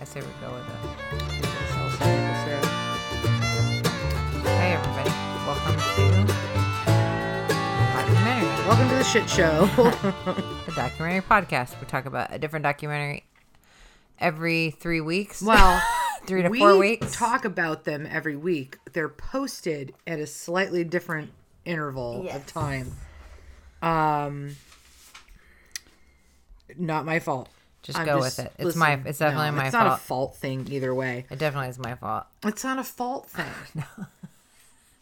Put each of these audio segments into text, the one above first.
I say we go with it. Hey everybody, welcome to documentary, Welcome to the shit show. the documentary podcast. We talk about a different documentary every three weeks. well, three to we four weeks. talk about them every week. They're posted at a slightly different interval Yes. of time. Um, not my fault. Just I'm go with it. It's my- it's definitely my fault. It's not a fault. thing either way. It definitely is my fault. It's not a fault thing. no.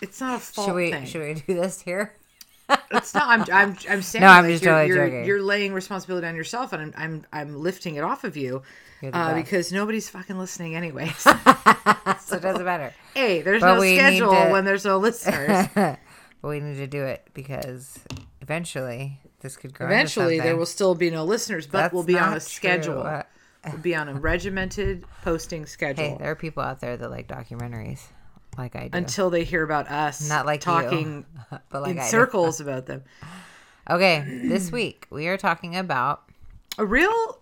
It's not a fault Should we thing. should we do this here? It's not. I'm. I'm. I'm saying. No, I'm like, just you're, totally you're, joking. You're laying responsibility on yourself, and I'm. I'm. I'm lifting it off of you, uh, because nobody's fucking listening, anyways. So it doesn't matter. hey, there's But no schedule to- when there's no listeners. but we need to do it because eventually this could grow. Eventually, there will still be no listeners, but That's we'll be on a schedule. true. Uh, We'll be on a regimented posting schedule Hey, there are people out there that like documentaries, like I do. until they hear about us Not like you, talking but like in I do. circles about them. Okay, this week we are talking about A real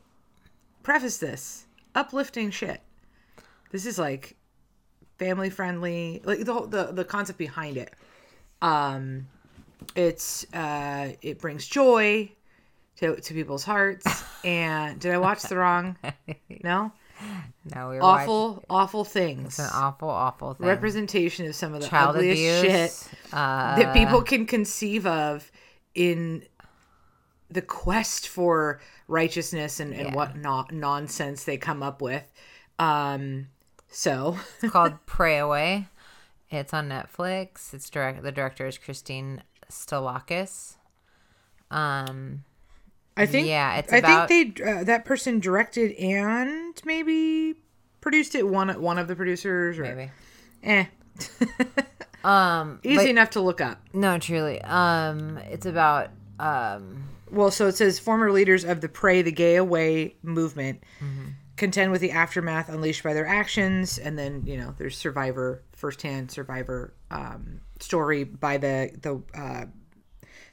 preface this uplifting shit. This is like family friendly, like the whole, the the concept behind it. Um, it's uh, it brings joy to to people's hearts. And did I watch the wrong? No, no, we were awful, watching- awful things. It's an awful, awful thing. Representation of some of the Child ugliest abuse. shit Uh, that people can conceive of in the quest for righteousness and, and Yeah. what not nonsense they come up with. Um, so It's called Pray Away. It's on Netflix. It's direct. The director is Kristine Stolakis. Um, I think Yeah, it's I about- think they uh, that person directed and maybe produced it. One one of the producers, or maybe. eh, Um, easy but- enough to look up. no, truly. Um, it's about um Well, so it says former leaders of the Pray the Gay Away movement contend with the aftermath unleashed by their actions, and then you know there's survivor, firsthand survivor um, story by the the uh,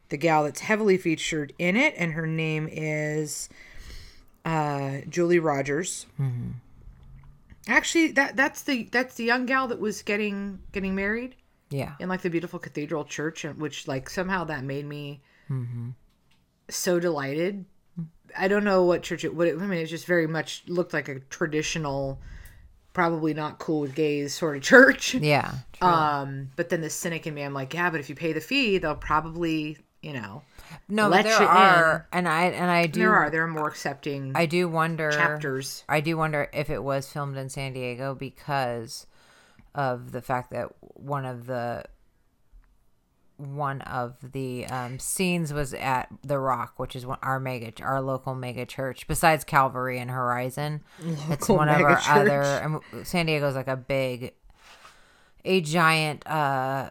the gal that's heavily featured in it, and her name is uh, Julie Rodgers. Actually, that that's the that's the young gal that was getting getting married yeah. in like the beautiful cathedral church and which like somehow that made me mm-hmm. so delighted i don't know what church it would i mean it just very much looked like a traditional probably not cool with gays sort of church Yeah. true. um but then the cynic in me i'm like yeah but if you pay the fee they'll probably you know no, let there you are, and I and I do there are there are more accepting I do wonder chapters I do wonder if it was filmed in San Diego because of the fact that one of the one of the um, scenes was at the Rock, which is one, our mega, our local mega church. Besides Calvary and Horizon, it's one of our church. other. And San Diego's like a big, a giant uh,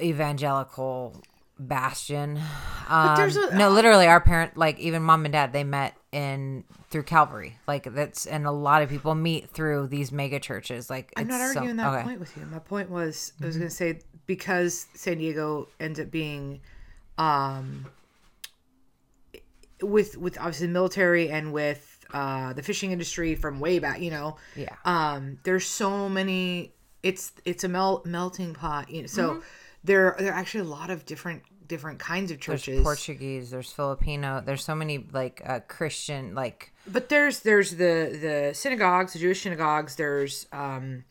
evangelical bastion. Um, there's a- no, literally, our parent, like even mom and dad, they met in through Calvary. Like that's and a lot of people meet through these mega churches. Like i'm not it's so- arguing that okay. point with you my point was i was going to say because san diego ends up being um with with obviously the military and with uh the fishing industry from way back you know Yeah. um there's so many it's it's a mel- melting pot you know so Mm-hmm. there there are actually a lot of different different kinds of There's churches Portuguese. There's Filipino. There's so many like uh, Christian like but there's there's the the synagogues the jewish synagogues there's um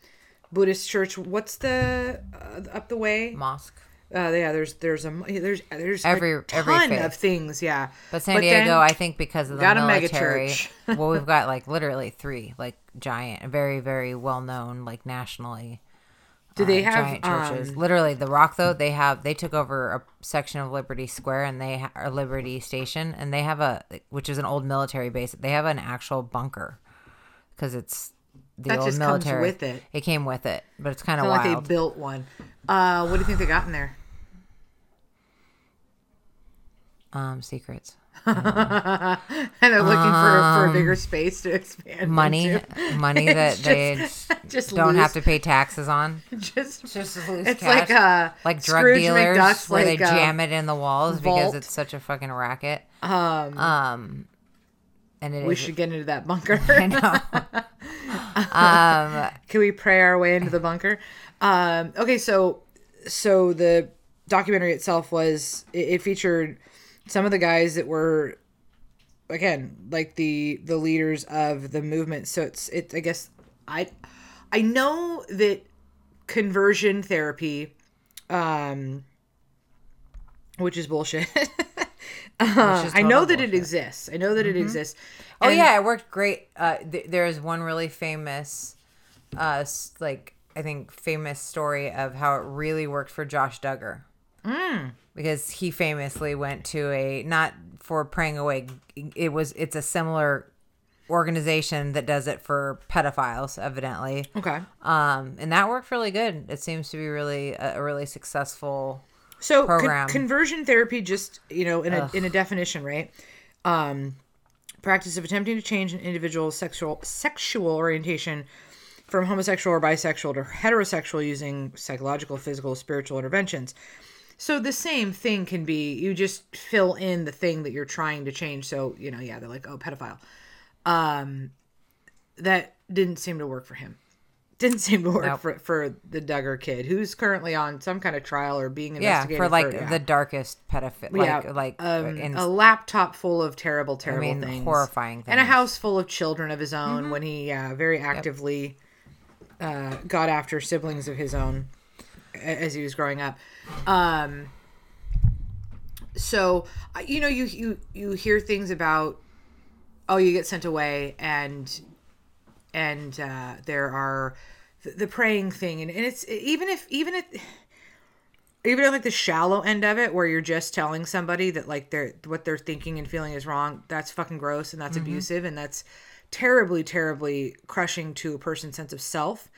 buddhist church what's the uh, up the way mosque. Uh, yeah, there's there's a there's there's Every- a ton faith. of things. Yeah, But San then- Diego, I think because of the got a mega military. well, we've got like literally three like giant, very very well known like nationally. do they uh, have giant churches? um, literally, the Rock though they have they took over a section of Liberty Square and they ha- or Liberty Station and they have a which is an old military base. They have an actual bunker because it's the That old just comes military. with it. It came with it, but it's kind of like they built one. Uh, what do you think they got in there? um, secrets. and they're looking for, for a bigger space to expand Um, money into. money that It's they just- just don't have to pay taxes on just just loose it's cash. like uh like drug Scrooge dealers McDuck's where like, they uh, jam it in the walls because it's such a fucking racket um um and it we is- should get into that bunker I know Um, Can we pray our way into the bunker? Um, okay, so so the documentary itself was it, it featured some of the guys that were again like the the leaders of the movement. So it's it I guess I I know that conversion therapy, um, which is bullshit. Uh, I know that it exists. I know that it exists. Oh yeah, it worked great. Uh, th- there's one really famous, uh, like I think famous story of how it really worked for Josh Duggar. Mm. Because he famously went to a not for praying away. It was it's a similar organization that does it for pedophiles, evidently. Okay. Um, and that worked really good. It seems to be really a, a really successful. So con- conversion therapy, just you know, in a in a definition, right? Um, practice of attempting to change an individual's sexual sexual orientation from homosexual or bisexual to heterosexual using psychological, physical, spiritual interventions. So the same thing can be you just fill in the thing that you're trying to change. So you know, yeah, they're like, oh, pedophile. Um, that didn't seem to work for him. Didn't seem to work Nope. for for the Duggar kid, who's currently on some kind of trial or being Yeah, investigated for like yeah. the darkest pedophile, like like um, in, a laptop full of terrible, terrible mean, things, horrifying and a house full of children of his own. When he uh, very actively uh, got after siblings of his own as he was growing up. Um, so you know, you you you hear things about oh, you get sent away, and and uh, there are the, the praying thing, and, and it's even if even if even at like the shallow end of it where you're just telling somebody that like they're what they're thinking and feeling is wrong that's fucking gross and that's abusive and that's terribly terribly crushing to a person's sense of self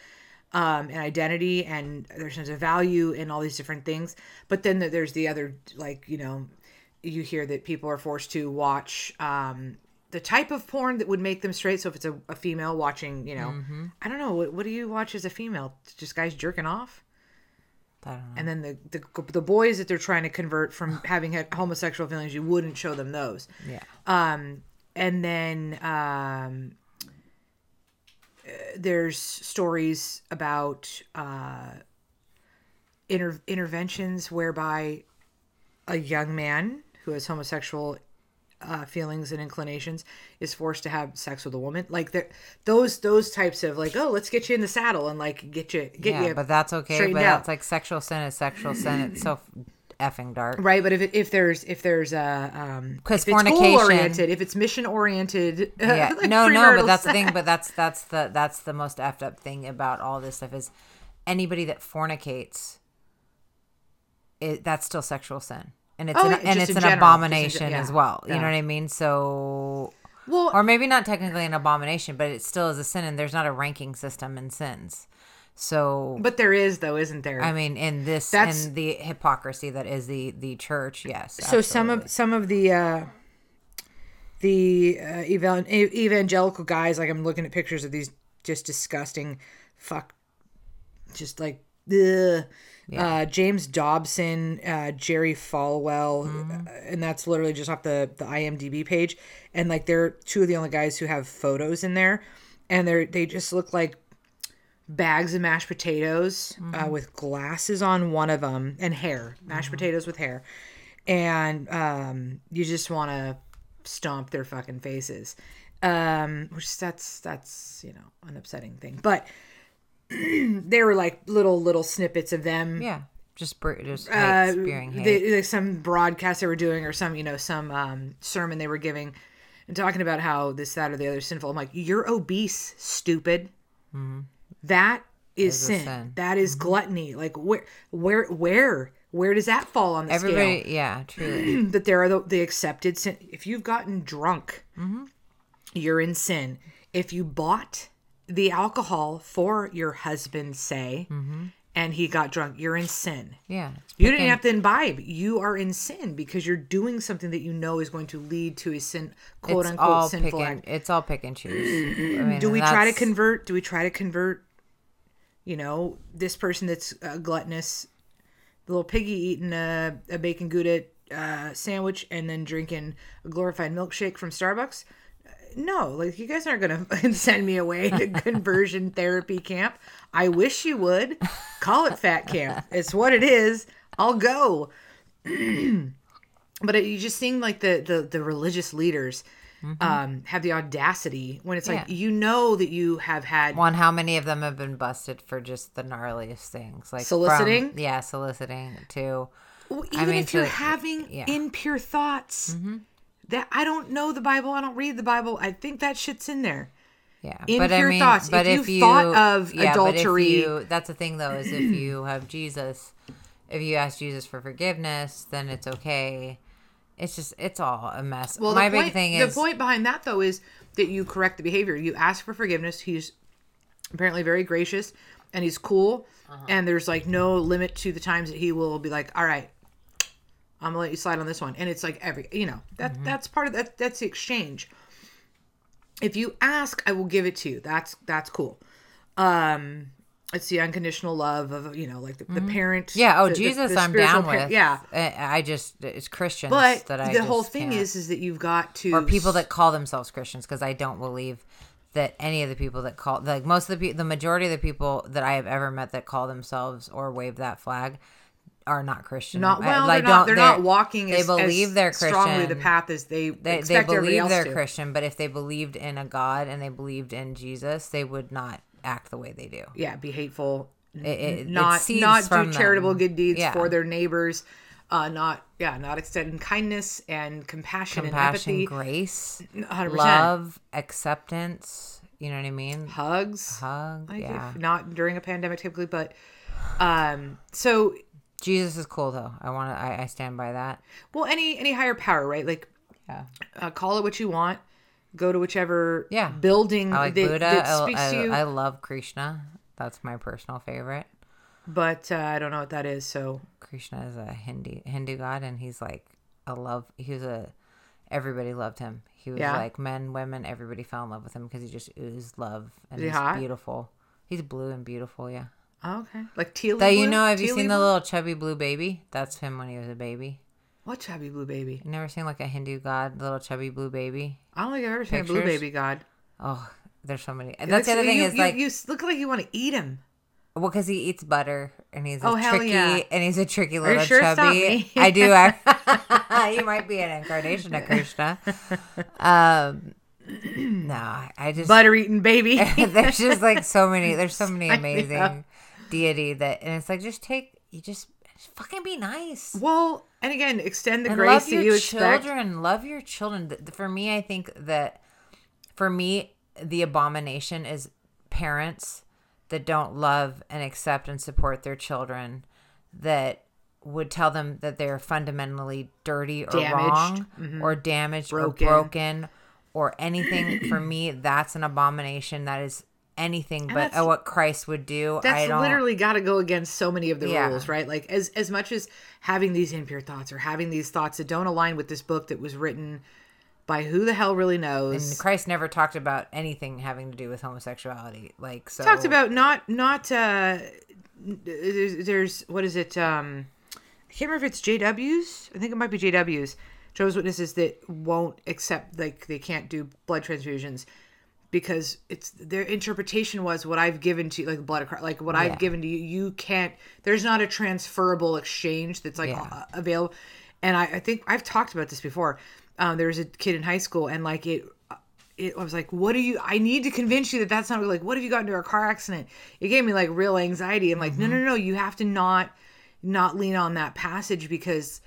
um, and identity and their sense of value and all these different things. But then there's the other like you know you hear that people are forced to watch um, the type of porn that would make them straight so if it's a, a female watching you know i don't know what, what do you watch as a female just guys jerking off I don't know. and then the, the the boys that they're trying to convert from having had homosexual feelings, you wouldn't show them those. Yeah. Um, and then um, uh, there's stories about uh, inter- interventions whereby a young man who has homosexual uh, feelings and inclinations is forced to have sex with a woman. Like there, those those types of like, oh, let's get you in the saddle and like get you get yeah, you but that's okay. But out. that's like sexual sin is sexual sin. It's so effing dark. Right, but if it, if there's if there's a um 'Cause if it's fornication- oriented, if it's mission oriented, Yeah, like no, no, but that's the thing. But that's that's the that's the most effed up thing about all this stuff is anybody that fornicates, it that's still sexual sin, and it's Oh, an, and it's an general, abomination yeah, as well. You yeah. know what I mean? So, Well, or maybe not technically an abomination, but it still is a sin, and there's not a ranking system in sins. So, but there is though, isn't there? I mean, in this, That's- in the hypocrisy that is the the church, yes. so some of some of the uh the uh, evan- evangelical guys, like I'm looking at pictures of these just disgusting, fuck, just like ugh. Uh, James Dobson, uh, Jerry Falwell, uh, and that's literally just off the the IMDb page. And like they're two of the only guys who have photos in there, and they're they just look like bags of mashed potatoes uh, with glasses on one of them and hair, mashed potatoes with hair, and um, you just want to stomp their fucking faces. Um, which that's that's you know an upsetting thing, but they were like little little snippets of them yeah, just just uh, hate, spewing hate. they, like some broadcast they were doing or some you know some um, sermon they were giving and talking about how this that or the other is sinful i'm like you're obese stupid That is sin. sin. That is gluttony like where where where where does that fall on the Everybody, scale yeah, truly. that there are the, the accepted sin if you've gotten drunk Mm-hmm. you're in sin if you bought the alcohol for your husband say and he got drunk you're in sin Yeah. you didn't have to imbibe. You are in sin because you're doing something that you know is going to lead to a sin, quote unquote, sinful pick and, act. it's all pick and choose. I mean, Do we and try to convert? Do we try to convert? You know, this person that's uh, gluttonous, the little piggy eating a, a bacon gouda uh, sandwich and then drinking a glorified milkshake from Starbucks. No, like you guys aren't gonna send me away to conversion therapy camp. I wish you would. Call it fat camp. It's what it is. I'll go. but it, you just seem like the the, the religious leaders um, have the audacity when it's like Mm-hmm. You know that you have had One, how many of them have been busted for just the gnarliest things, like from- Soliciting? yeah, soliciting too. Well, I even mean, if you're to- having yeah. Mm-hmm. impure thoughts that I don't know the Bible, I don't read the Bible. I think that shit's in there. Yeah, Impure thoughts. But If if, you thought of yeah, but adultery- you- that's the thing though, is if you have Jesus, if you ask Jesus for forgiveness, then it's okay. It's just it's all a mess. Well, My big point, thing is the point behind that though is that you correct the behavior. You ask for forgiveness. He's apparently very gracious and he's cool. Uh-huh. And there's like no limit to the times that he will be like, "All right, I'm gonna let you slide on this one." And it's like every, you know, that Mm-hmm. that's part of that. That's the exchange. If you ask, I will give it to you. That's that's cool. Um, it's the unconditional love of you know, like the, the parent. Mm-hmm. yeah. Oh, the- Jesus, the I'm down par- with. Yeah, I, I just it's Christians but that I the whole thing can't. is, is that you've got to or people that call themselves Christians because I don't believe that any of the people that call like most of the people the majority of the people that I have ever met that call themselves or wave that flag are not Christian. Not well. like, they're not. don't- They're not walking. They as, believe as they're strongly the path as they, They, they believe they're to. Christian, but if they believed in a God and they believed in Jesus, they would not act the way they do. Yeah, be hateful. It, it, it not seeds not do charitable them. good deeds Yeah. for their neighbors. Uh, not yeah, not extending kindness and compassion, compassion, and empathy. grace, 100%. love, acceptance. You know what I mean? Hugs. Hug, Like, yeah. not during a pandemic typically, but um. So Jesus is cool though. I want to. I, I stand by that. well, any any higher power, right? Like Yeah. uh, call it what you want. Go to whichever Yeah. building I like that, Buddha. that I, speaks I, to you. I love Krishna. That's my personal favorite. but uh, I don't know what that is. So Krishna is a Hindu Hindu god, and he's like a love. He was a everybody loved him. He was Yeah. like men, women, everybody fell in love with him because he just oozed love and he's hot? beautiful. He's blue and beautiful. Yeah. Oh, okay, like teal. That you know? Have you seen the little chubby blue baby? That's him when he was a baby. what chubby blue baby? You never seen like a Hindu god, little chubby blue baby? I don't think I've ever seen a blue baby god. Oh, there's so many. It That's the looks- other thing you, is you, like you look like you want to eat him. Well, because he eats butter and he's a Oh, hell tricky yeah. and he's a tricky little sure chubby. I do. I, you might be an incarnation of Krishna. Um, no, I just Butter eating baby. there's just like so many. There's so many amazing. Deity that, and it's like just take you just, just fucking be nice. well, and again, extend the and grace love that your you expect. children. Love your children. For me, I think that for me, the abomination is parents that don't love and accept and support their children that would tell them that they're fundamentally dirty or Damaged. Mm-hmm. wrong or damaged Broken. or broken or anything for me that's an abomination that is anything but uh, what christ would do i That's literally got to go against so many of the Yeah. rules, right? Like as as much as having these impure thoughts or having these thoughts that don't align with this book that was written by who the hell really knows. and christ never talked about anything having to do with homosexuality like so talked about not not uh there's, there's what is it um i can't remember if it's jws i think it might be jws jehovah's witnesses that won't accept like they can't do blood transfusions because it's their interpretation was what i've given to you like blood like what Yeah. i've given to you you can't there's not a transferable exchange that's like Yeah. available and I, I think i've talked about this before um, there was a kid in high school and like it it I was like, what do you? I need to convince you that that's not like. What if you got into a car accident? It gave me like real anxiety. I'm like, no, no, no. You have to not not lean on that passage because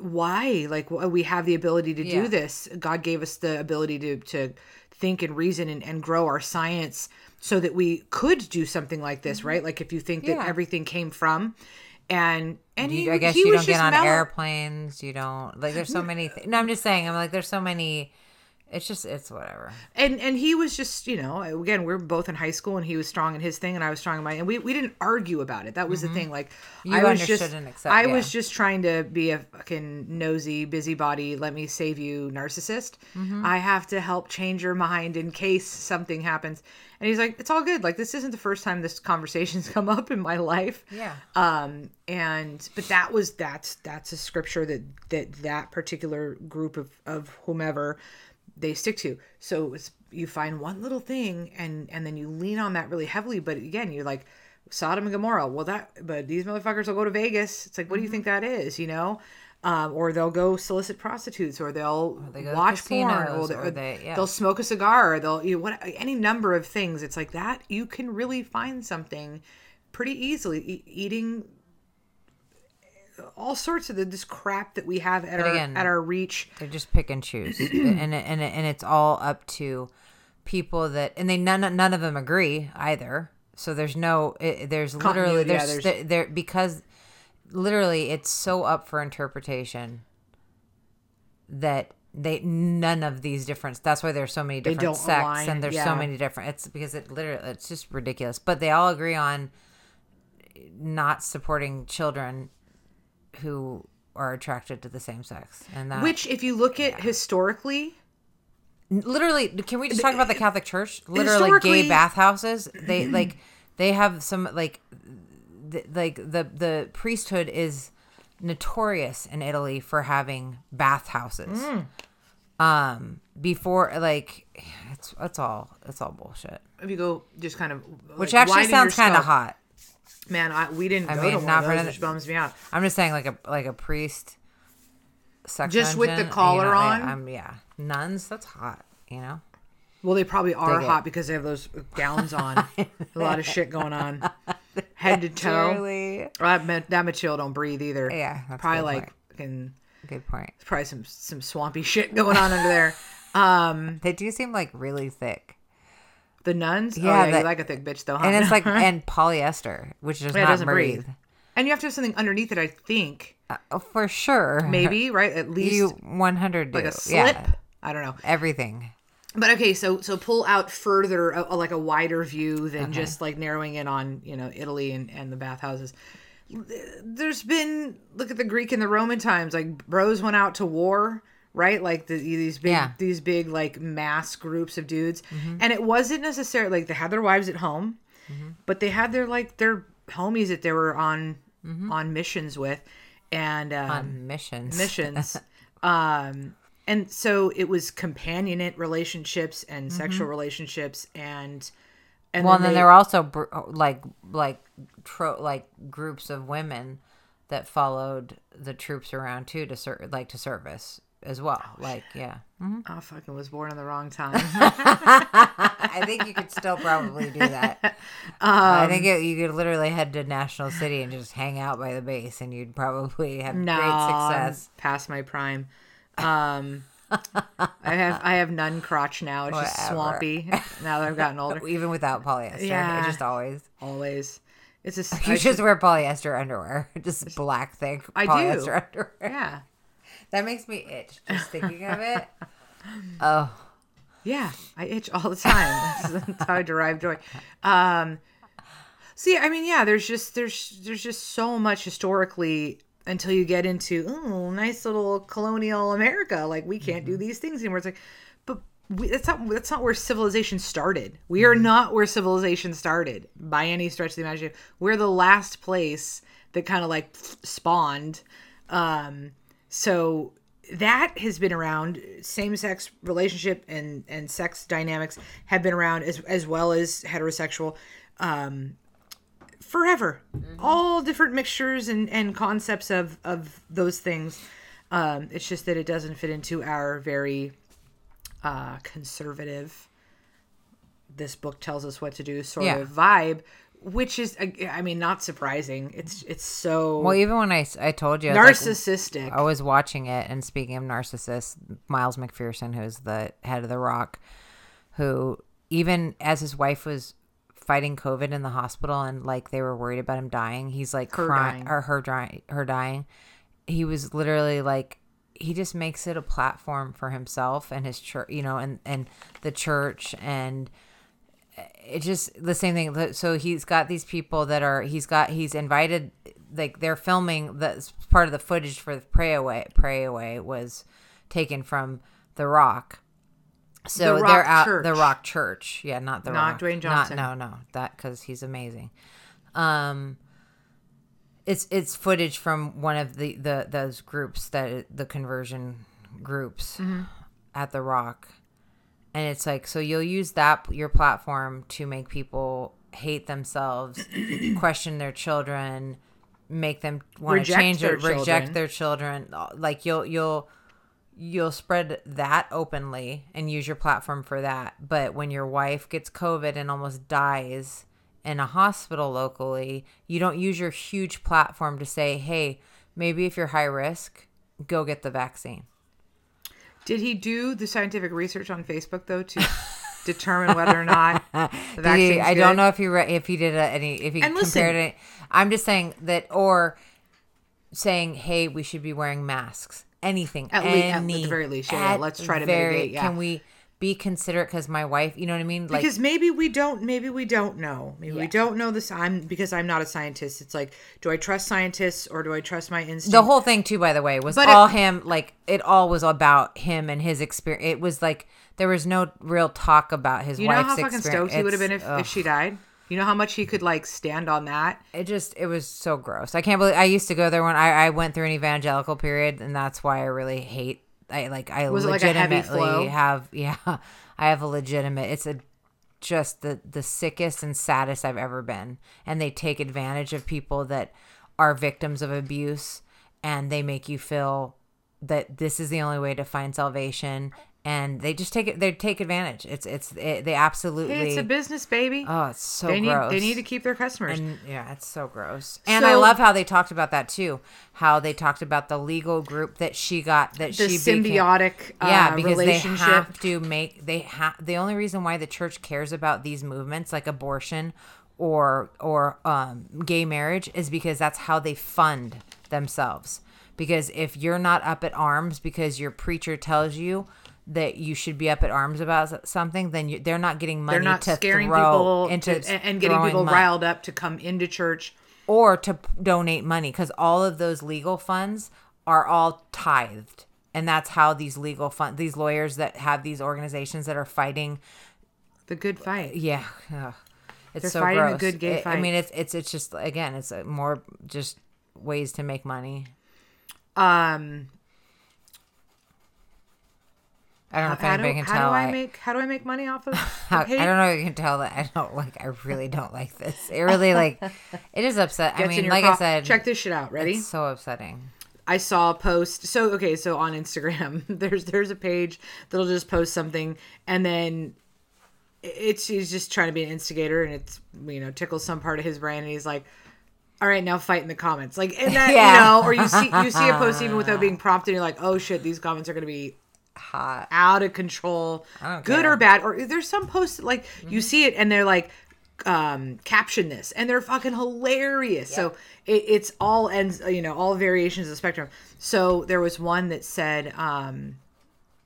why? Like we have the ability to Yeah. do this. God gave us the ability to to think and reason and, and grow our science so that we could do something like this, mm-hmm. right? Like if you think that everything came from and and you, he, I guess you don't get on mellow. airplanes. You don't like. There's so many. Th- no, I'm just saying. I'm like, there's so many. It's just, it's whatever. and and he was just you know again we're both in high school and he was strong in his thing and I was strong in mine and we, we didn't argue about it that was the thing like Mm-hmm. You I was just and accept- I was just trying to be a fucking nosy busybody let me save you narcissist Mm-hmm. I have to help change your mind in case something happens and he's like it's all good like this isn't the first time this conversation's come up in my life Yeah. um and but that was that's that's a scripture that that that particular group of of whomever they stick to. So it's, you find one little thing and and then you lean on that really heavily. But again, you're like Sodom and Gomorrah. Well, that but these motherfuckers will go to Vegas. It's like, what do you think that is? You know. Um, or they'll go solicit prostitutes, or they'll they go to watch porn, or, they, or they- yeah. will smoke a cigar, or they'll you know, what any number of things. It's like that you can really find something pretty easily e- eating all sorts of the, this crap that we have at our again- at our reach. They just pick and choose, and and and it's all up to people that, and they none none of them agree either. So there's no, it, there's literally Continuity, yeah, there's, there's- there, there because literally it's so up for interpretation that they none of these different. That's why there's so many different sects align, and there's yeah. so many different. It's because it literally it's just ridiculous. But they all agree on not supporting children who are attracted to the same sex, and that Which, if you look at historically, literally can we just talk about the catholic church? Literally Historically- gay bathhouses they like they have some like th- like the the priesthood is notorious in italy for having bathhouses. Mm. um before like it's it's all it's all bullshit. If you go just kind of which actually sounds kind of hot Man, I, we didn't I go mean, to one not of those, which bums me out. i'm just saying like a like a priest sex Just with the collar you know, on? I, am yeah nuns that's hot you know Well, they probably are hot because they have those gowns on. a lot of shit going on, head to toe. Truly. Well, that, that material don't breathe either. Yeah, that's probably like fucking good point probably some some swampy shit going on under there. Um, they do seem like really thick the nuns. Yeah, oh, yeah, that- you like a thick bitch though, huh? and it's like and polyester, which does Yeah, not doesn't breathe. breathe. and you have to have something underneath it. I think Uh, for sure, maybe right at least you one hundred do like a slip. yeah, I don't know. everything. But okay, so so pull out further, a, a- like a wider view than just like narrowing in on you know Italy and and the bathhouses. There's been look at the Greek and the Roman times. Like bros went out to war, right? Like the, these big Yeah. these big like mass groups of dudes, and it wasn't necessarily like they had their wives at home, but they had their like their homies that they were on on missions with, and um, On missions, missions. um, and so it was companionate relationships and sexual relationships and and Well, and then they- there were also br- like like tro- like groups of women that followed the troops around too to ser- like to service as well. like yeah, Mhm. oh fucking was born in the wrong time. I think you could still probably do that. I think Um, it, you could literally head to National City and just hang out by the base, and you'd probably have no, great I'm success. past my prime. Um, I have I have nun crotch now. It's just swampy now that I've gotten older. even without polyester. Yeah. It just always. Always, it's just You I just should- wear polyester underwear, just black thick I do. underwear. yeah That makes me itch just thinking of it. Oh, Yeah, I itch all the time. That's how I derive joy. Um, see, I mean, yeah, there's just there's there's just so much historically until you get into oh, nice little colonial America. Like we can't do these things anymore. It's like, but we, that's not that's not where civilization started. We are not where civilization started by any stretch of the imagination. We're the last place that kind of like spawned. Um, so that has been around. Same-sex relationship and and sex dynamics have been around as as well as heterosexual. Um, forever all different mixtures and and concepts of of those things um it's just that it doesn't fit into our very uh conservative this book tells us what to do sort Yeah. of vibe which is I mean not surprising it's it's so well, even when i, I told you, I was, like, narcissistic I was watching it, and speaking of narcissists, Miles McPherson, who's the head of The Rock, who even as his wife was fighting COVID in the hospital and like they were worried about him dying, he's like Her crying dying. or her dying, her dying. He was literally like, he just makes it a platform for himself and his church, you know, and and the church and it's just the same thing. So he's got these people that are he's got he's invited like they're filming that's part of the footage for the Pray Away. Pray Away was taken from The Rock. So The they're Rock out Church. the Rock Church. Yeah, not the Not Rock. Dwayne Johnson. Not, no, no, that because he's amazing. Um, it's it's footage from one of the the those groups that the conversion groups Mm-hmm. at the Rock and it's like so you'll use that your platform to make people hate themselves, question their children, make them want to change their it, reject their children. Like you'll you'll you'll spread that openly and use your platform for that. But when your wife gets COVID and almost dies in a hospital locally, you don't use your huge platform to say, "Hey, maybe if you're high risk, go get the vaccine." Did he do the scientific research on Facebook though to determine whether or not the he- vaccine? I don't know if he re- if he did a, any if he And listen- compared it. I'm just saying that, or saying, "Hey, we should be wearing masks." Anything, At lea- at- at the very least, yeah, let's try to very- mitigate, yeah. Can we be considerate? Because my wife, you know what I mean? Like, because maybe we don't maybe we don't know. Maybe we don't know this. I'm because i'm not a scientist. It's like do i trust scientists or do i trust my instinct? the whole thing too by the way was But all it- him like it all was about him and his experience. It was like there was no real talk about his you know how fucking stoked he would have been if, if she died? You know how much he could like stand on that? it just it was so gross. I can't believe i used to go there when i, I went through an evangelical period and that's why i really hate i like i Was it like a heavy legitimately flow? have yeah i have a legitimate it's a just the the sickest and saddest i've ever been and they take advantage of people that are victims of abuse and they make you feel that this is the only way to find salvation and they just take it they take advantage it's it's it, they absolutely it's a business baby oh it's so they need gross they need to keep their customers and yeah, it's so gross. And I love how they talked about that too. How they talked about the legal group that she got that the she became- symbiotic yeah, uh, because they relationship have to make they have the only reason why the church cares about these movements like abortion or or um, gay marriage is because that's how they fund themselves. Because if you're not up at arms because your preacher tells you that you should be up at arms about something, then you, they're not getting money they're not to scaring people into to, and, getting people money riled up to come into church or to p- donate money because all of those legal funds are all tithed and that's how these legal fund these lawyers that have these organizations that are fighting the good fight yeah ugh. it's They're so fighting gross. good gay It- i mean it's it's it's just again it's a more just ways to make money um i don't know if how do, anybody can how tell do I I, make how do I make money off of how- I don't know if you can tell that I don't like. I really don't like this. It really like. It is upset. I mean, like I said, check this shit out ready It's so upsetting. I saw a post. So okay, so on Instagram, there's there's a page that'll just post something, and then it's he's just trying to be an instigator, and it's you know tickles some part of his brain, and he's like, "All right, now fight in the comments." Like, and that Yeah. you know, or you see you see a post even without being prompted, and you're like, "Oh shit, these comments are gonna be Hot. out of control, good or bad." Or there's some posts like Mm-hmm. you see it, and they're like. Um, caption this, and they're fucking hilarious. So it, it's all ends, you know, all variations of the spectrum. So there was one that said, um,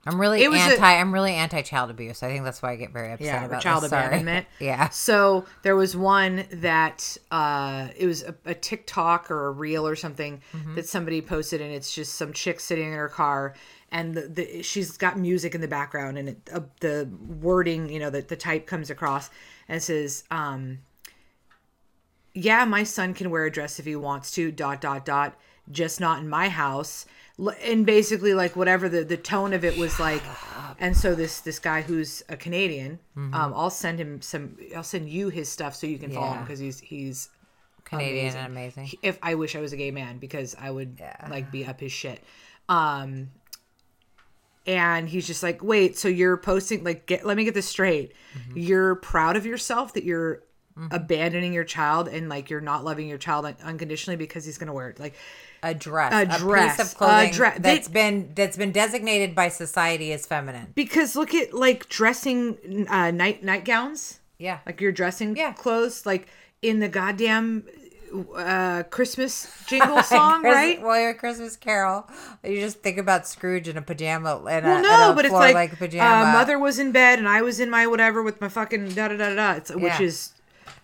I'm really It was a- anti. i I'm really anti child abuse. I think that's why I get very upset yeah, about child this. Abandonment. yeah. So there was one that uh, it was a, a TikTok or a reel or something Mm-hmm. that somebody posted, and it's just some chick sitting in her car, and the, the she's got music in the background, and it, uh, the wording, you know, the the type comes across and says, um, "Yeah, my son can wear a dress if he wants to." Dot dot dot. Just not in my house. And basically, like whatever the the tone of it was like, and so this this guy who's a Canadian, um, I'll send him some. I'll send you his stuff so you can follow him because he's he's Canadian and amazing. if I wish I was a gay man because I would Yeah. like be up his shit. Um and he's just like, "Wait, so you're posting like get let me get this straight. Mm-hmm. You're proud of yourself that you're abandoning your child and like you're not loving your child un- unconditionally because he's going to wear it. Like A dress. A A, dress, piece of clothing dre- that's they- been that's been designated by society as feminine. because look at like dressing uh night nightgowns. Yeah. Like your dressing Yeah. clothes like in the goddamn uh Christmas jingle song, Chris- right? Well, your Christmas Carol. You just think about Scrooge in a pajama and Well, a, no, a but it's floor like pajama. Uh, mother was in bed and I was in my whatever with my fucking da da da da. It's which Yeah. is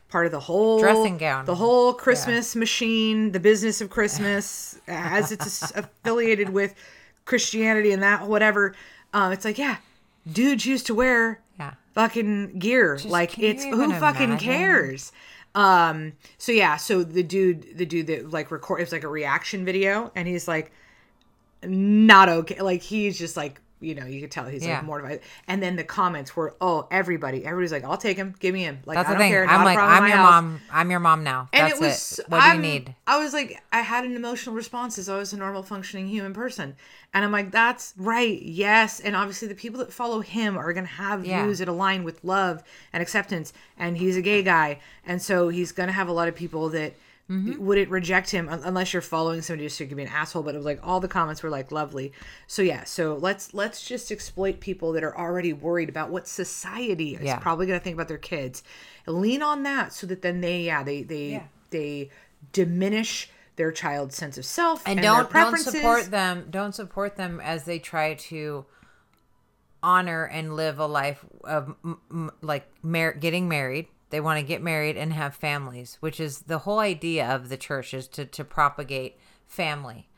part of the whole Dressing gown. the whole Christmas machine, the business of Christmas, as it's affiliated with Christianity and that whatever. Um, it's like yeah, dudes used to wear Yeah. fucking gear. like it's who fucking imagine? cares. Um, so yeah, so the dude, the dude that like record, it's like a reaction video, and he's like, not okay. Like he's just like you know, you could tell he's Yeah. like mortified. And then the comments were, oh, everybody, everybody's like, I'll take him, give me him. Like That's I don't thing. care. I'm like, I'm your house. mom. I'm your mom now. And That's it was. it. What do I'm- you need? I was like, I had an emotional response as I was a normal functioning human person, and I'm like, that's right, yes. And obviously, the people that follow him are gonna have Yeah. views that align with love and acceptance. And he's a gay guy, and so he's gonna have a lot of people that. Mm-hmm. Wouldn't reject him unless you're following somebody just so you be an asshole. But it was like all the comments were like lovely. So yeah, so let's let's just exploit people that are already worried about what society is Yeah. probably going to think about their kids. Lean on that so that then they yeah they they Yeah. they diminish their child's sense of self and, their don't don't support them don't support them as they try to honor and live a life of m- m- like mar- getting married they want to get married and have families which is the whole idea of the church is to to propagate family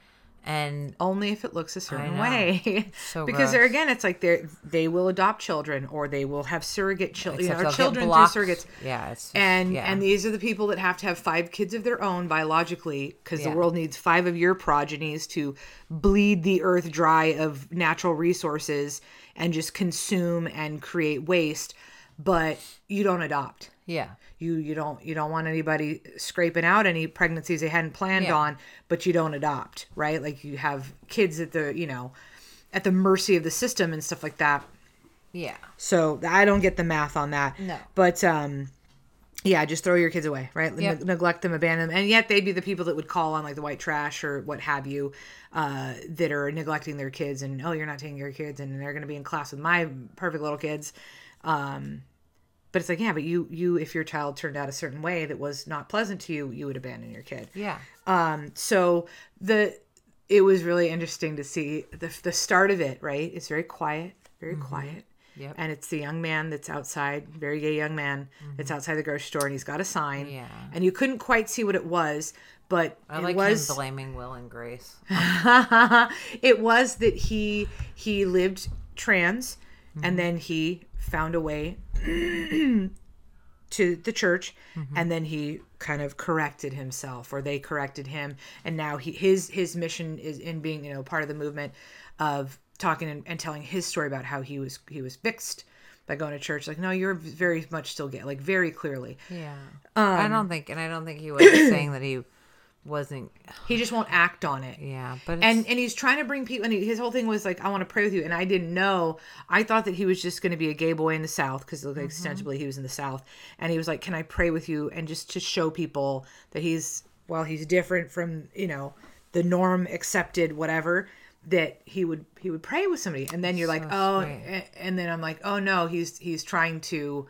and only if it looks a certain way. so because there again, it's like they they will adopt children or they will have surrogate children, you know, children through surrogates. yeah it's And yeah. and these are the people that have to have five kids of their own biologically because Yeah. the world needs five of your progenies to bleed the earth dry of natural resources and just consume and create waste. But you don't adopt. Yeah. You you don't you don't want anybody scraping out any pregnancies they hadn't planned Yeah. on but you don't adopt right? Like you have kids at the you know at the mercy of the system and stuff like that. Yeah. So i don't get the math on that. No. but um yeah just throw your kids away right? Yep. neglect them abandon them. And yet they'd be the people that would call on like the white trash or what have you uh that are neglecting their kids and oh you're not taking your kids and they're going to be in class with my perfect little kids. Um but it's like yeah but you you if your child turned out a certain way that was not pleasant to you you would abandon your kid yeah um so the it was really interesting to see the the start of it right it's very quiet very quiet Mm-hmm. Yep. and it's the young man that's outside very gay young man that's outside the grocery store and he's got a sign Mm-hmm. Yeah. and you couldn't quite see what it was but i it like was him blaming will and grace it was that he he lived trans Mm-hmm. and then he found a way to the church Mm-hmm. and then he kind of corrected himself or they corrected him and now he his his mission is in being you know part of the movement of talking and, and telling his story about how he was he was fixed by going to church. Like no you're very much still gay like very clearly. Yeah. Um, i don't think and i don't think he was saying that he wasn't he just won't act on it. Yeah but it's, and and he's trying to bring people and he, his whole thing was like i want to pray with you and i didn't know. I thought that he was just going to be a gay boy in the south because like mm-hmm. ostensibly he was in the south. And he was like can i pray with you? And just to show people that he's well he's different from you know the norm accepted whatever that he would he would pray with somebody. And then you're like oh sweet. a- and then i'm like oh no he's he's trying to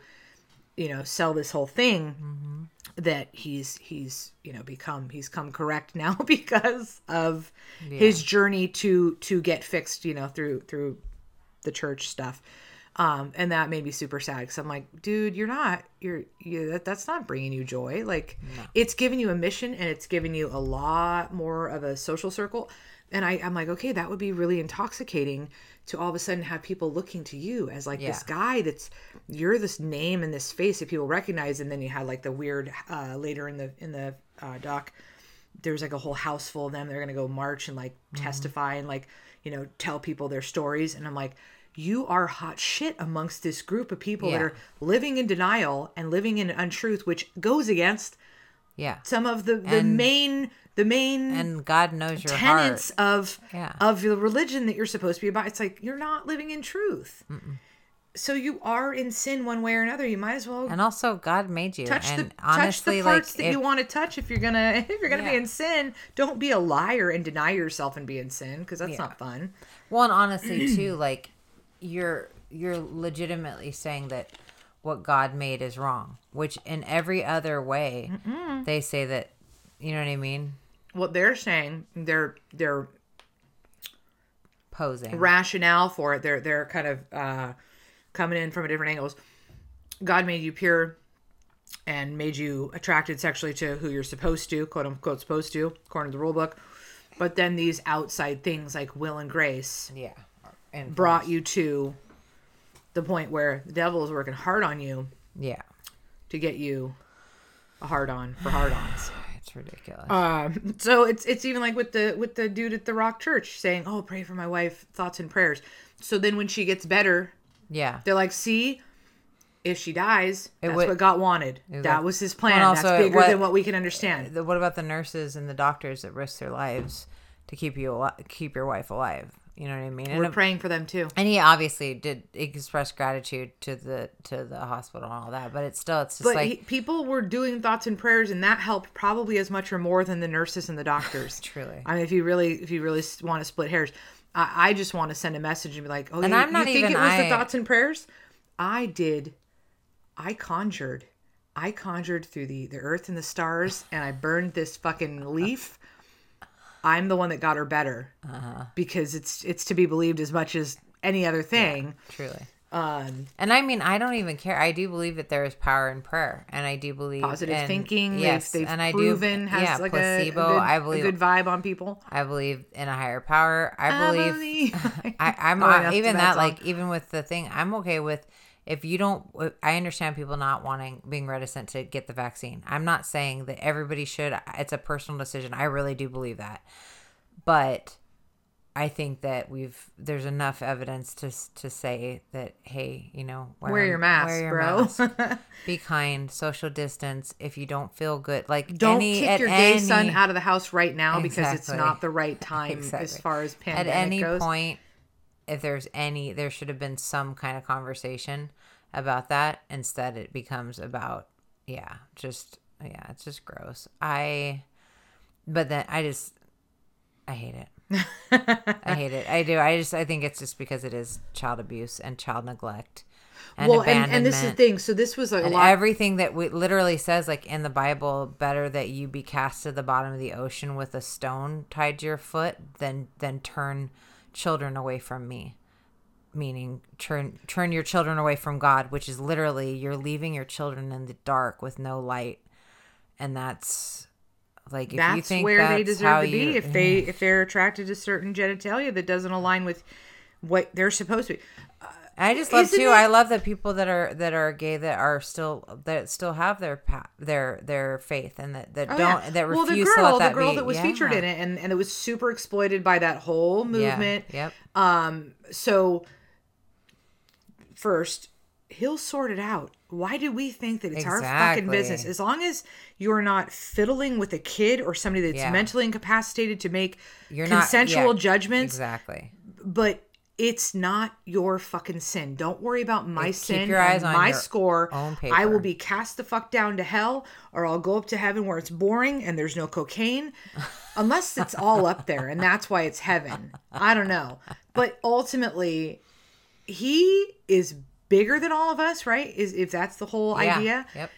you know sell this whole thing mm-hmm. That he's he's you know become he's come correct now because of his journey to to get fixed you know through through the church stuff. Um and that made me super sad because i'm like dude you're not you're you that, that's not bringing you joy. Like it's giving you a mission and it's giving you a lot more of a social circle. And I, I'm like, okay, that would be really intoxicating to all of a sudden have people looking to you as like this guy that's you're this name and this face that people recognize, and then you had like the weird uh, later in the in the uh, doc, there's like a whole house full of them. They're gonna go march and like testify and like you know tell people their stories, and I'm like. You are hot shit amongst this group of people that are living in denial and living in untruth, which goes against yeah some of the the And- main the main and god knows your tenets heart of Yeah. of the religion that you're supposed to be about. It's like you're not living in truth. So you are in sin one way or another. You might as well and also god made you touch and the honestly touch the parts like that if, you want to touch if you're gonna if you're gonna be in sin. Don't be a liar and deny yourself and be in sin because that's Yeah. not fun. well and honestly too like you're you're legitimately saying that what god made is wrong which in every other way they say that you know what i mean? What they're saying, they're they're posing. rationale for it, they're they're kind of uh, coming in from a different angles. God made you pure and made you attracted sexually to who you're supposed to, quote unquote, supposed to, according to the rule book. But then these outside things like will and grace yeah. And brought you to the point where the devil is working hard on you. Yeah to get you a hard on for hard ons. it's ridiculous Um, so it's it's even like with the with the dude at the Rock Church saying, "Oh, pray for my wife, thoughts and prayers." So then when she gets better, Yeah. they're like, see, if she dies, that's would- what God wanted. was That like- was his plan. Also that's bigger what- than what we can understand. The- What about the nurses and the doctors that risk their lives to keep you al- keep your wife alive? You know what I mean? And We're if- praying for them too. And he obviously did express gratitude to the to the hospital and all that, but it's still it's just But like he, people were doing thoughts and prayers, and that helped probably as much or more than the nurses and the doctors. truly. I mean, if you really, if you really want to split hairs, I, I just want to send a message and be like, "Oh, And you, I'm not you think even- it was I- the thoughts and prayers? I did. I conjured. I conjured through the the earth and the stars, and I burned this fucking leaf. I'm the one that got her better Uh-huh. because it's it's to be believed as much as any other thing. truly. Um, And I mean, I don't even care. I do believe that there is power in prayer, and I do believe positive in- thinking, Yes, they've, they've and I proven do. has yeah, like placebo. a, a good, I a believe. good vibe on people. I believe in a higher power. I believe. believe- I, I'm Oh, yeah, even that that song. like even with the thing. I'm okay with if you don't. Uh, I understand people not wanting being reticent to get the vaccine. I'm not saying that everybody should. It's a personal decision. I really do believe that, but I think that we've there's enough evidence to to say that hey, you know, Wear your mask, bro. mask. Be kind, social distance. If you don't feel good, like Don't any, kick your gay any, son out of the house right now because it's not the right time as far as pandemic at any goes. point if there's any there should have been some kind of conversation about that instead it becomes about yeah just yeah it's just gross i but then i just i hate it i hate it i do i just i think it's just because it is child abuse and child neglect and well, and, and this is the thing. So this was a And lot. everything that we literally says, like in the Bible, better that you be cast to the bottom of the ocean with a stone tied to your foot than than turn children away from me. Meaning turn turn your children away from God, which is literally you're leaving your children in the dark with no light, and that's like if you that's think where they that's how deserve to be you- if they eh. if they're attracted to certain genitalia that doesn't align with what they're supposed to be. I just love Isn't too. it- I love that people that are that are gay that are still that still have their pa- their their faith and that that Oh, don't yeah. that well, refuse the to girl, let that the girl be. that was featured in it, and and it was super exploited by that whole movement. Yeah. Yep. Um, so first, he'll sort it out. Why do we think that it's our fucking business? As long as you're not fiddling with a kid or somebody that's Yeah. mentally incapacitated to make You're not- consensual yeah, judgments, Exactly. but it's not your fucking sin. Don't worry about my keep sin your eyes on my score. I will be cast the fuck down to hell, or I'll go up to heaven where it's boring and there's no cocaine, unless it's all up there, and that's why it's heaven. I don't know, but ultimately, he is bigger than all of us, right? Is if that's the whole Yeah. idea? Yep.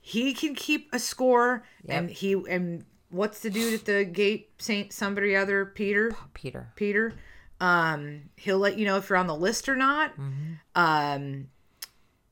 He can keep a score, Yep. and he and what's the dude at the gate? Saint somebody other Peter. Peter. Peter. Um, he'll let you know if you're on the list or not. Mm-hmm. Um,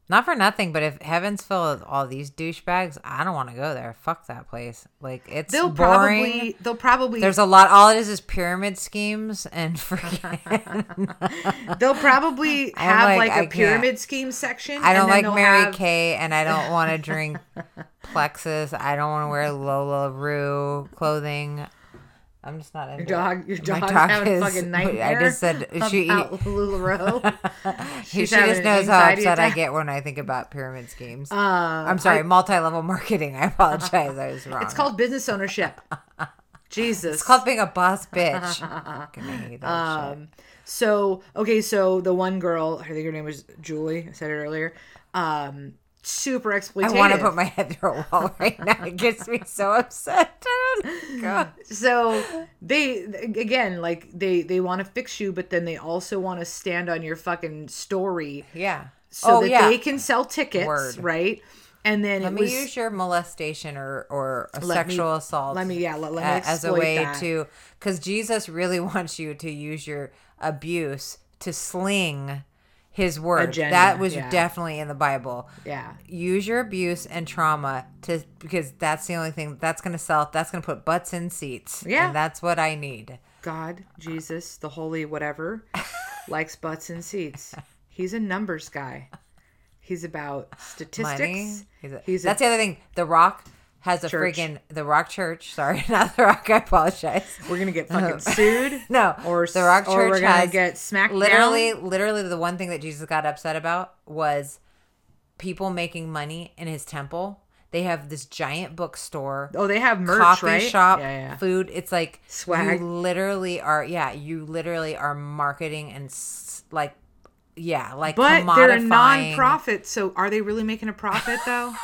Not for nothing, but if heaven's filled with all these douchebags, I don't want to go there. Fuck that place. Like it's they'll boring. probably they'll probably There's a lot. All it is is pyramid schemes and freaking. they'll probably have like, like, a pyramid scheme section. I don't like Mary have- Kay, and I don't want to drink Plexus. I don't want to wear LuLaRoe clothing. I'm just not into Your dog, your dog, My dog having a is- fucking nightmare. I just said she. about LuLaRoe. She just knows how upset I get when I think about pyramid schemes. Uh, I'm sorry, multi-level marketing. I apologize. I was wrong. It's called business ownership. Jesus. It's called being a boss bitch. Fucking hate that shit. Um, so okay, so the one girl, I think her name was Julie. I said it earlier. Um, super exploitative. I want to put my head through a wall right now. It gets me so upset. Oh, God. so they again like they they want to fix you but then they also want to stand on your fucking story Yeah. so oh that yeah. they can sell tickets Word. right and then Let me was use your molestation or or a Let me- sexual assault. let me- yeah, let- let me as a way that. to because Jesus really wants you to use your abuse to sling his word. Agenda, that was yeah. definitely in the Bible. yeah Use your abuse and trauma to because that's the only thing that's gonna sell. That's gonna put butts in seats. Yeah. and that's what I need. god jesus the holy whatever likes butts and seats he's a numbers guy he's about statistics Money. He's a- he's a that's the other thing. The Rock has a Church. freaking the Rock Church. Sorry, not the Rock. I apologize. We're gonna get fucking sued. No, or the Rock or Church we're gonna has get smacked literally, down. literally the one thing that Jesus got upset about was people making money in his temple. They have this giant bookstore, Oh, they have merch, coffee right? shop, Yeah, yeah. food. It's like Swag. You literally are, yeah. You literally are marketing and s- like, yeah, like But they're a non-profit, so are they really making a profit though?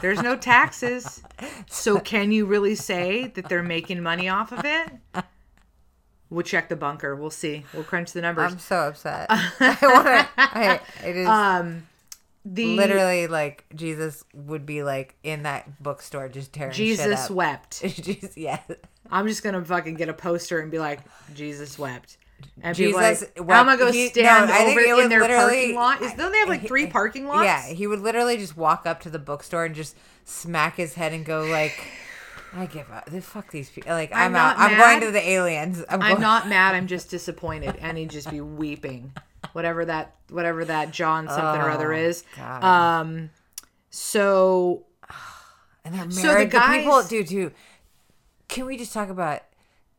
There's no taxes, so can you really say that they're making money off of it? We'll check the bunker. We'll see. We'll crunch the numbers. I'm so upset. I want. I, it is Um, the literally like Jesus would be like in that bookstore just tearing shit Jesus wept. Jesus, yeah. I'm just gonna fucking get a poster and be like, Jesus wept. And Jesus like, wept. I'm gonna go He- stand no, over in their parking lot. Is, don't they have like three parking lots? Yeah, he would literally just walk up to the bookstore and just smack his head and go like, "I give up. Fuck these people. Like I'm, I'm out. not I'm going to the aliens. I'm, I'm not mad. I'm just disappointed, and he'd just be weeping, whatever that, whatever that John something or other Oh, is. God. Um, so And they're So the married to people, guys- dude. Dude, can we just talk about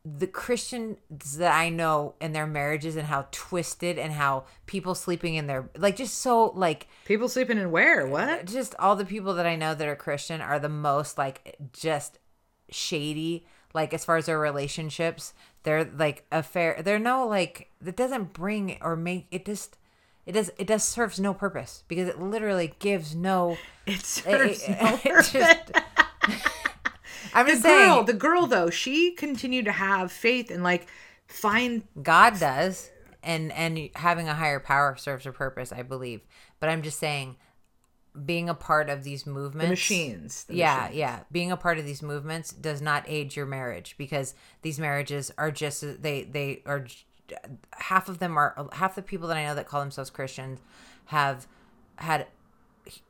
the Christians that I know and their marriages and how twisted and how people sleeping in their like just so like people sleeping in where? What? just all the people that I know that are Christian are the most like just shady. Like as far as their relationships, they're like affair. They're no like that doesn't bring or make it just. It does. It does serves no purpose because it literally gives no. It it- serves it- no it purpose. just- I'm the just girl, saying, the girl though, she continued to have faith and like find God does, and and having a higher power serves a purpose, I believe. But I'm just saying, being a part of these movements, the machines. the yeah, machines. yeah. Being a part of these movements does not aid your marriage because these marriages are just they they are half of them are half the people that I know that call themselves Christians have had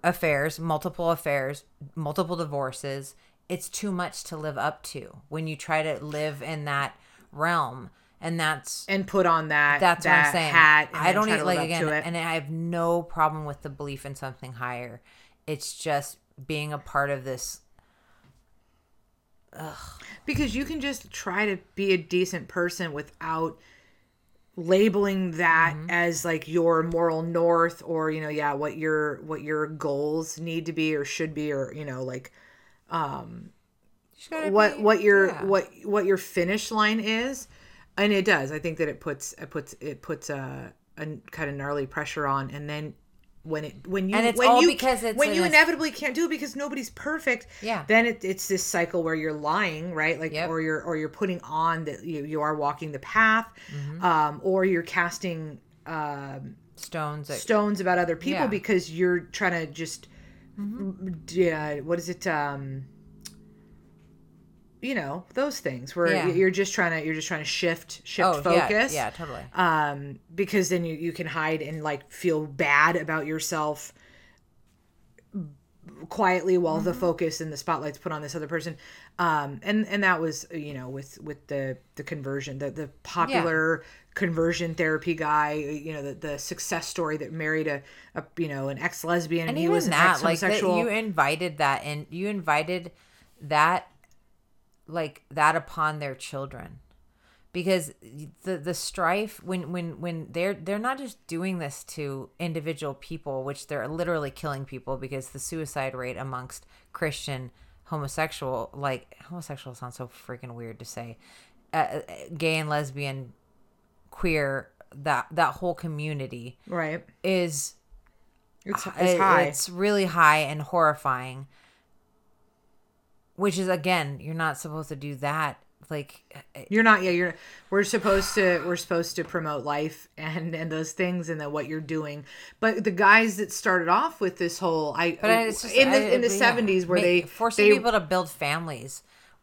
affairs, multiple affairs, multiple divorces. It's too much to live up to when you try to live in that realm, and that's And put on that. that's that what I'm saying. Hat I don't to like again, and I have no problem with the belief in something higher. It's just being a part of this. Ugh. because you can just try to be a decent person without labeling that Mm-hmm. as like your moral north or you know yeah what your what your goals need to be or should be or you know like Gotta what be- what your yeah. what what your finish line is and it does i think that it puts it puts it puts a, a kind of gnarly pressure on and then when it when you when you because it's when you inevitably can't do it because nobody's perfect Yeah. then it, it's this cycle where you're lying right like Yep. or you're or you're putting on that you, you are walking the path Mm-hmm. um or you're casting um stones. That, stones about other people Yeah. because you're trying to just yeah what is it um you know those things where Yeah. you're just trying to you're just trying to shift shift oh focus. yeah, totally. um because then you you can hide and like feel bad about yourself quietly while the focus and the spotlight's put on this other person. Um and and that was you know with with the the conversion the the popular conversion therapy guy you know the, the success story that married a, a you know an ex-lesbian and, and he was an that, like that, ex-homosexual. you invited that, and you invited that, like that upon their children, because the the strife when when when they're they're not just doing this to individual people, which they're literally killing people because the suicide rate amongst Christian homosexual like homosexual sounds so freaking weird to say, uh, uh, gay and lesbian, queer that that whole community right is it's, it's it- high It's really high and horrifying. Which is again, you're not supposed to do that. Like, eh, You're not. Yeah, you're. We're supposed to. We're supposed to promote life and and those things and then what you're doing. But the guys that started off with this whole, I but it's just, in I- the in the yeah. seventies where Ma- they forcing they people to build families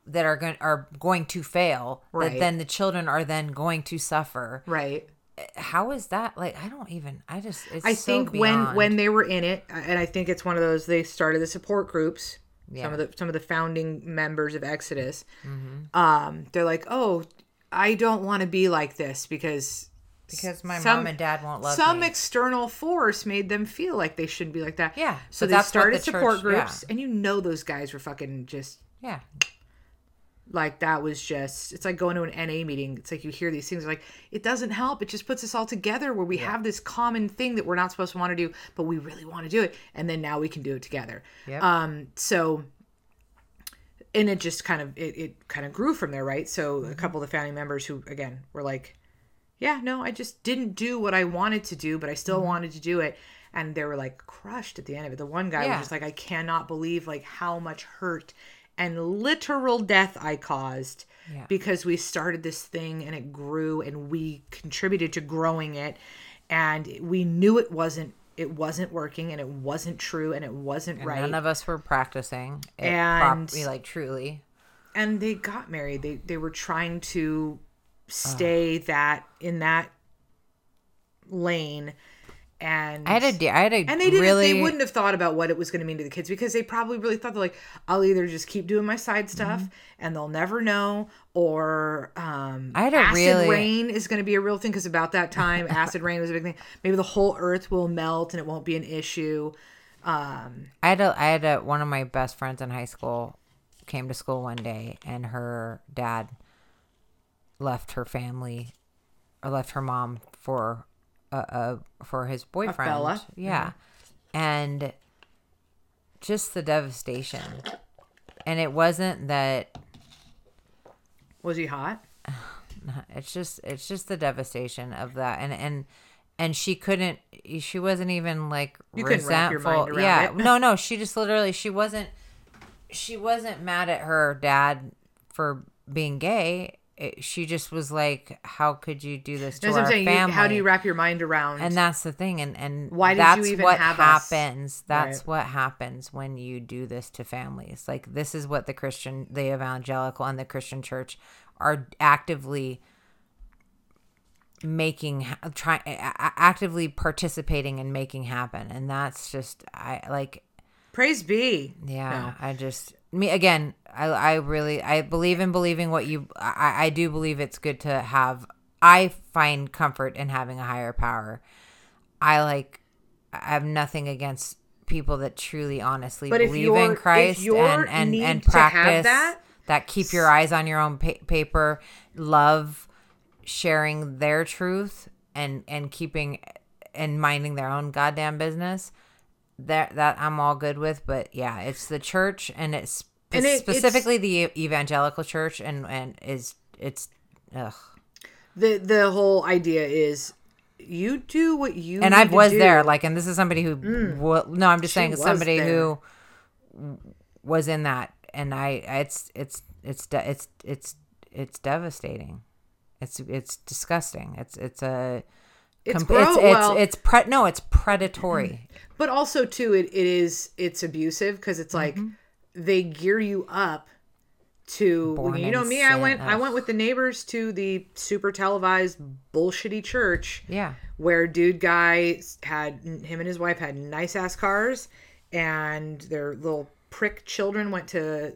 that are going are going to fail. Right. That then the children are then going to suffer. right. How is that? Like, I don't even. I just. It's I so think when beyond. when they were in it, and I think it's one of those they started the support groups. Yeah. Some of the some of the founding members of Exodus, Mm-hmm. um, they're like, oh, I don't want to be like this because Because my some- mom and dad won't love me. some me. external force made them feel like they shouldn't be like that. Yeah, So they started the support church- groups, yeah. and you know those guys were fucking just yeah. Like that was just it's like going to an NA meeting. It's like you hear these things like it doesn't help. It just puts us all together where we have this common thing that we're not supposed to want to do, but we really want to do it, and then now we can do it together. Yep. Um. So. And it just kind of it, it kind of grew from there, right? So a couple of the family members who again were like, "Yeah, no, I just didn't do what I wanted to do, but I still wanted to do it." And they were like crushed at the end of it. The one guy Yeah. was just like, "I cannot believe like how much hurt and literal death I caused Yeah. because we started this thing and it grew and we contributed to growing it and we knew it wasn't it wasn't working and it wasn't true and it wasn't right None of us were practicing it And- properly, like truly. and they got married they they were trying to stay that in that lane and I had a, I had a and they didn't really, they wouldn't have thought about what it was going to mean to the kids because they probably really thought they're like i'll either just keep doing my side stuff and they'll never know or um Mm-hmm. I had a acid really- rain is going to be a real thing because about that time acid rain was a big thing maybe the whole earth will melt and it won't be an issue um I had a, I had a, one of my best friends in high school came to school one day and her dad left her family or left her mom for a, a for his boyfriend. fella? Yeah. And just the devastation. And it wasn't that was he hot it's just it's just the devastation of that and and and she couldn't she wasn't even like You couldn't wrap your resentful yeah it. no no she just literally she wasn't she wasn't mad at her dad for being gay it, she just was like how could you do this to That's our saying. You- family how do you wrap your mind around and that's the thing and and Why did you that's even what have us? happens that's Right. what happens when you do this to families like this is what the christian the evangelical and the christian church are actively making trying actively participating and making happen and that's just i like praise be yeah i just me again i i really i believe in believing what you i i do believe it's good to have i find comfort in having a higher power. I like i have nothing against people that truly honestly But believe in christ and and need and to have practice that- that keep your eyes on your own pa- paper love sharing their truth and and keeping and minding their own goddamn business that that I'm all good with but yeah it's the church and it's And it- specifically the evangelical church and and is it's ugh. the the whole idea is you do what you and I was there like and this is somebody who mm. wa- no I'm just saying somebody there. who was in that and I it's it's it's it's it's it's devastating it's it's disgusting it's it's a It's grow- it's, well- it's it's pre- no it's predatory. But also too it, it is it's abusive because it's like they gear you up to Born you know me i went i went with the neighbors to the super televised bullshitty church yeah. where dude guy had him and his wife had nice ass cars and their little prick children went to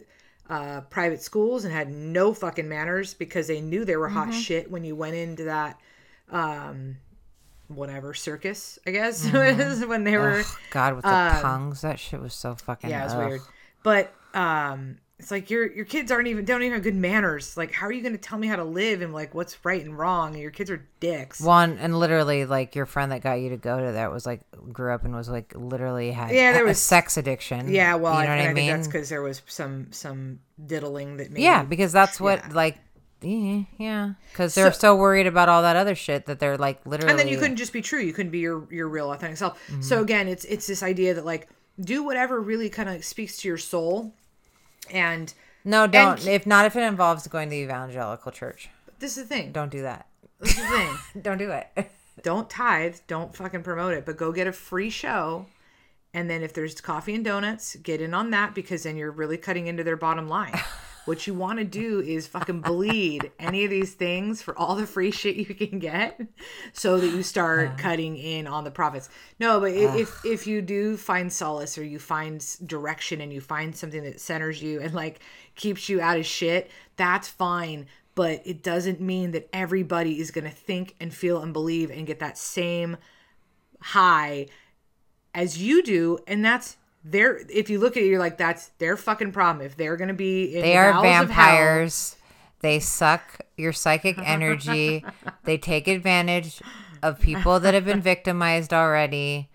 uh, private schools and had no fucking manners because they knew they were Mm-hmm. hot shit when you went into that um whatever circus i guess when they were God with the tongues that shit was so fucking um, yeah it's ugh. weird but um it's like your your kids aren't even don't even have good manners like how are you going to tell me how to live and like what's right and wrong and your kids are dicks One and literally like your friend that got you to go to that was like grew up and was like literally had Yeah, there a was- sex addiction. Yeah, well, you know I, what I, I, think mean? that's because there was some some diddling that made yeah, because that's what yeah. like yeah, yeah, because they're so, worried about all that other shit that they're like literally. and then you couldn't just be true. You couldn't be your your real authentic self. Mm-hmm. So again, it's it's this idea that like do whatever really kind of speaks to your soul, and No, don't. and- if not, if it involves going to the evangelical church, this is the thing. don't do that. This is the thing. Don't do it. don't tithe. Don't fucking promote it. But go get a free show. And then if there's coffee and donuts, get in on that because then you're really cutting into their bottom line. what you want to do is fucking bleed any of these things for all the free shit you can get so that you start uh-huh. cutting in on the profits. No, but if if you do find solace or you find direction and you find something that centers you and like keeps you out of shit, that's fine. but it doesn't mean that everybody is going to think and feel and believe and get that same high as you do and that's their if you look at it you're like that's their fucking problem if they're going to be They the are bowels of hell- vampires. They suck your psychic energy. they take advantage of people that have been victimized already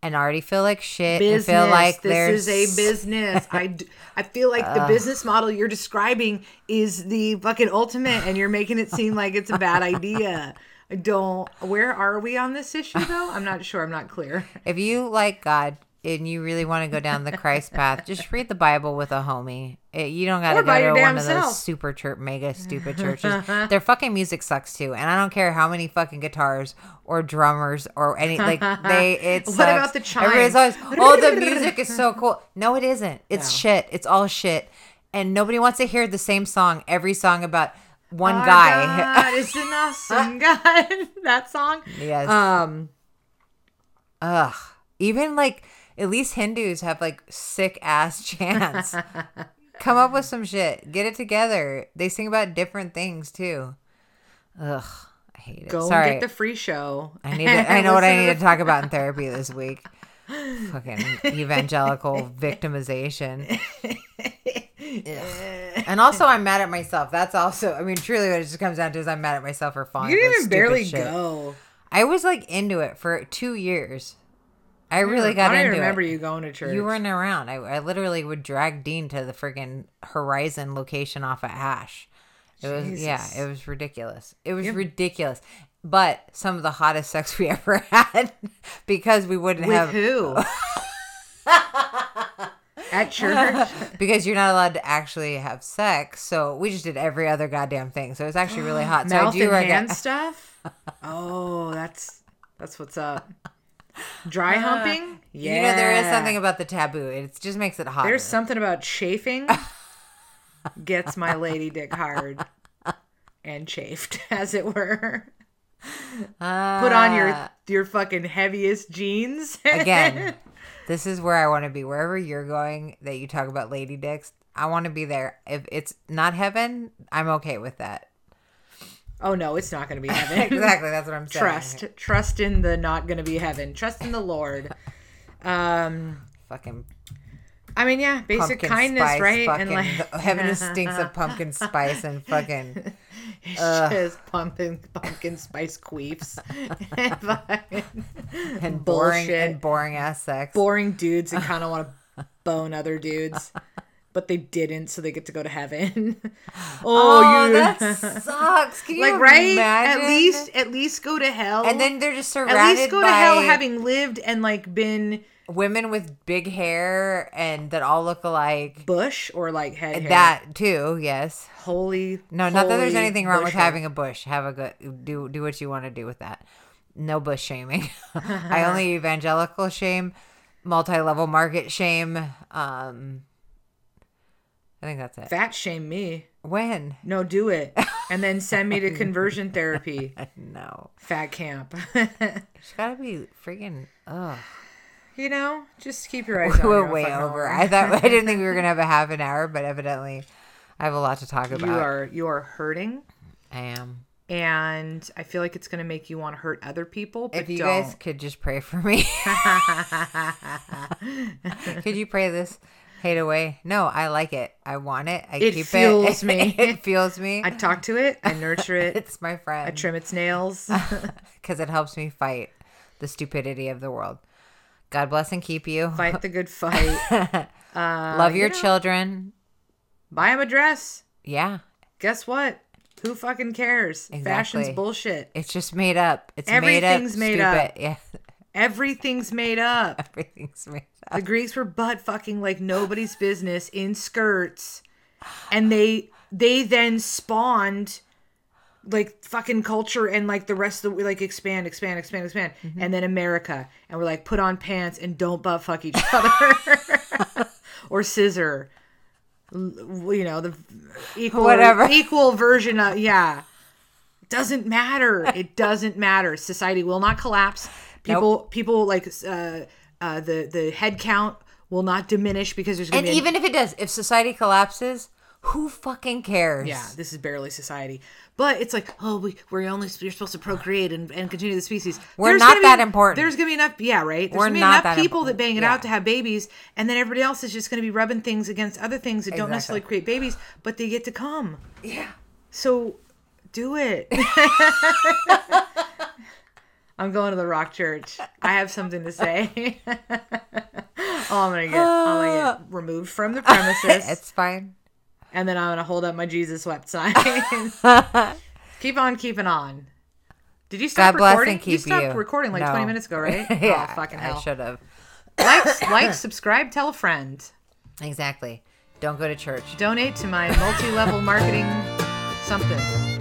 and already feel like shit business. and feel like this there's is a business. I, d- I feel like the business model you're describing is the fucking ultimate, and you're making it seem like it's a bad idea. I don't. Where are we on this issue though? I'm not sure. I'm not clear. If you like God and you really want to go down the Christ path, just read the Bible with a homie. It- you don't got to go to one of self. those super church, mega stupid churches. Their fucking music sucks too, and I don't care how many fucking guitars or drummers or any like they. It What about the chimes? Everybody's always, oh, the music is so cool. No, it isn't. It's No. shit. It's all shit, and nobody wants to hear the same song every song about one Our guy. God is an awesome God. that song. yes. Um. Ugh. Even like at least Hindus have like sick ass chants. Come up with some shit. Get it together. They sing about different things too. Ugh. I hate it. Go Sorry. get the free show. I need to, I know what I need to talk about in therapy this week. Fucking evangelical victimization. Ugh. And also I'm mad at myself. That's also I mean truly what it just comes down to is I'm mad at myself for falling. You didn't even barely shit. go. I was like into it for two years. I really I got even into remember it. you going to church. You weren't around. I, I literally would drag Dean to the friggin' Horizon location off at Ash. It was yeah, it was ridiculous. It was ridiculous. But some of the hottest sex we ever had because we wouldn't with have who? At church. because you're not allowed to actually have sex. So we just did every other goddamn thing. So it was actually really hot. So I Mouth do and hand stuff. Oh, that's that's what's up. Dry humping. Yeah, Uh, You know there is something about the taboo. It just makes it hotter. There's something about chafing gets my lady dick hard and chafed, as it were. Put on your your fucking heaviest jeans. again this is where i want to be wherever you're going that you talk about lady dicks i want to be there if it's not heaven i'm okay with that oh no, it's not going to be heaven. exactly that's what i'm saying Trust, trust in the not going to be heaven. Trust in the Lord. Um, fucking I mean, yeah, basic kindness, spice right? fucking, and like the heaven stinks of pumpkin spice and fucking It's just pumpkin pumpkin spice queefs and, and boring bullshit. and boring ass sex boring dudes that kind of want to bone other dudes, but they didn't, so they get to go to heaven. oh, oh you that sucks Can you like right? imagine? At least, at least go to hell. and then they're just surrounded at least go by to hell having lived and like been women with big hair and that all look alike bush or like head hair. that too yes holy. No, not that there's anything wrong with hair. having a bush. Have a good do do what you want to do with that. No bush shaming. I only evangelical shame, multi-level market shame. Um I think that's it. fat shame me. When? No, do it, and then send me to conversion therapy. No. Fat camp. It's gotta be freaking ugh. you know, just keep your eyes on. We're way over. I thought I didn't think we were gonna have a half an hour, but evidently I have a lot to talk about. You are you are hurting, I am. and I feel like it's gonna make you want to hurt other people. But If you don't. guys could just pray for me. could you pray this hate away? No, I like it. I want it. I keep It keep fuels it. me. it fuels me. I talk to it, I nurture it, it's my friend. I trim its nails. because it helps me fight the stupidity of the world. God bless and keep you. Fight the good fight. Love uh, your you know- children. Buy him a dress. Yeah, Guess what? Who fucking cares? Fashion's bullshit. it's just made up. It's Everything's made made up. up. Yeah, Everything's made up. everything's made up. The Greeks were butt fucking like nobody's business in skirts, and they they then spawned like fucking culture and like the rest of the like expand, expand, expand, expand, Mm-hmm. and then America, and we're like put on pants and don't butt fuck each other, or scissor, you know the equal Whatever. equal version of yeah. Doesn't matter. It doesn't matter. Society will not collapse. People people like uh, uh, the the head count will not diminish because there's going And to be even if it does, if society collapses, Who fucking cares? Yeah, this is barely society. But it's like, oh, we, we're only you're supposed to procreate and, and continue the species. We're There's not gonna be- that important. There's gonna be enough, yeah, right. There's We're gonna be not enough that people important. that bang it Yeah. out to have babies, and then everybody else is just gonna be rubbing things against other things that don't necessarily create babies, but they get to come. Yeah. So, do it. I'm going to the Rock Church. I have something to say. oh, I'm gonna get, I'm gonna get ah. removed from the premises. It's fine. And then I'm gonna hold up my Jesus wept sign. keep on keeping on. Did you stop God bless recording? and keep you stopped you. recording like No. 20 minutes ago, right? yeah. Oh, fucking I hell. should have. Like, like, subscribe, tell a friend. Exactly. Don't go to church. Donate to my multi-level marketing something.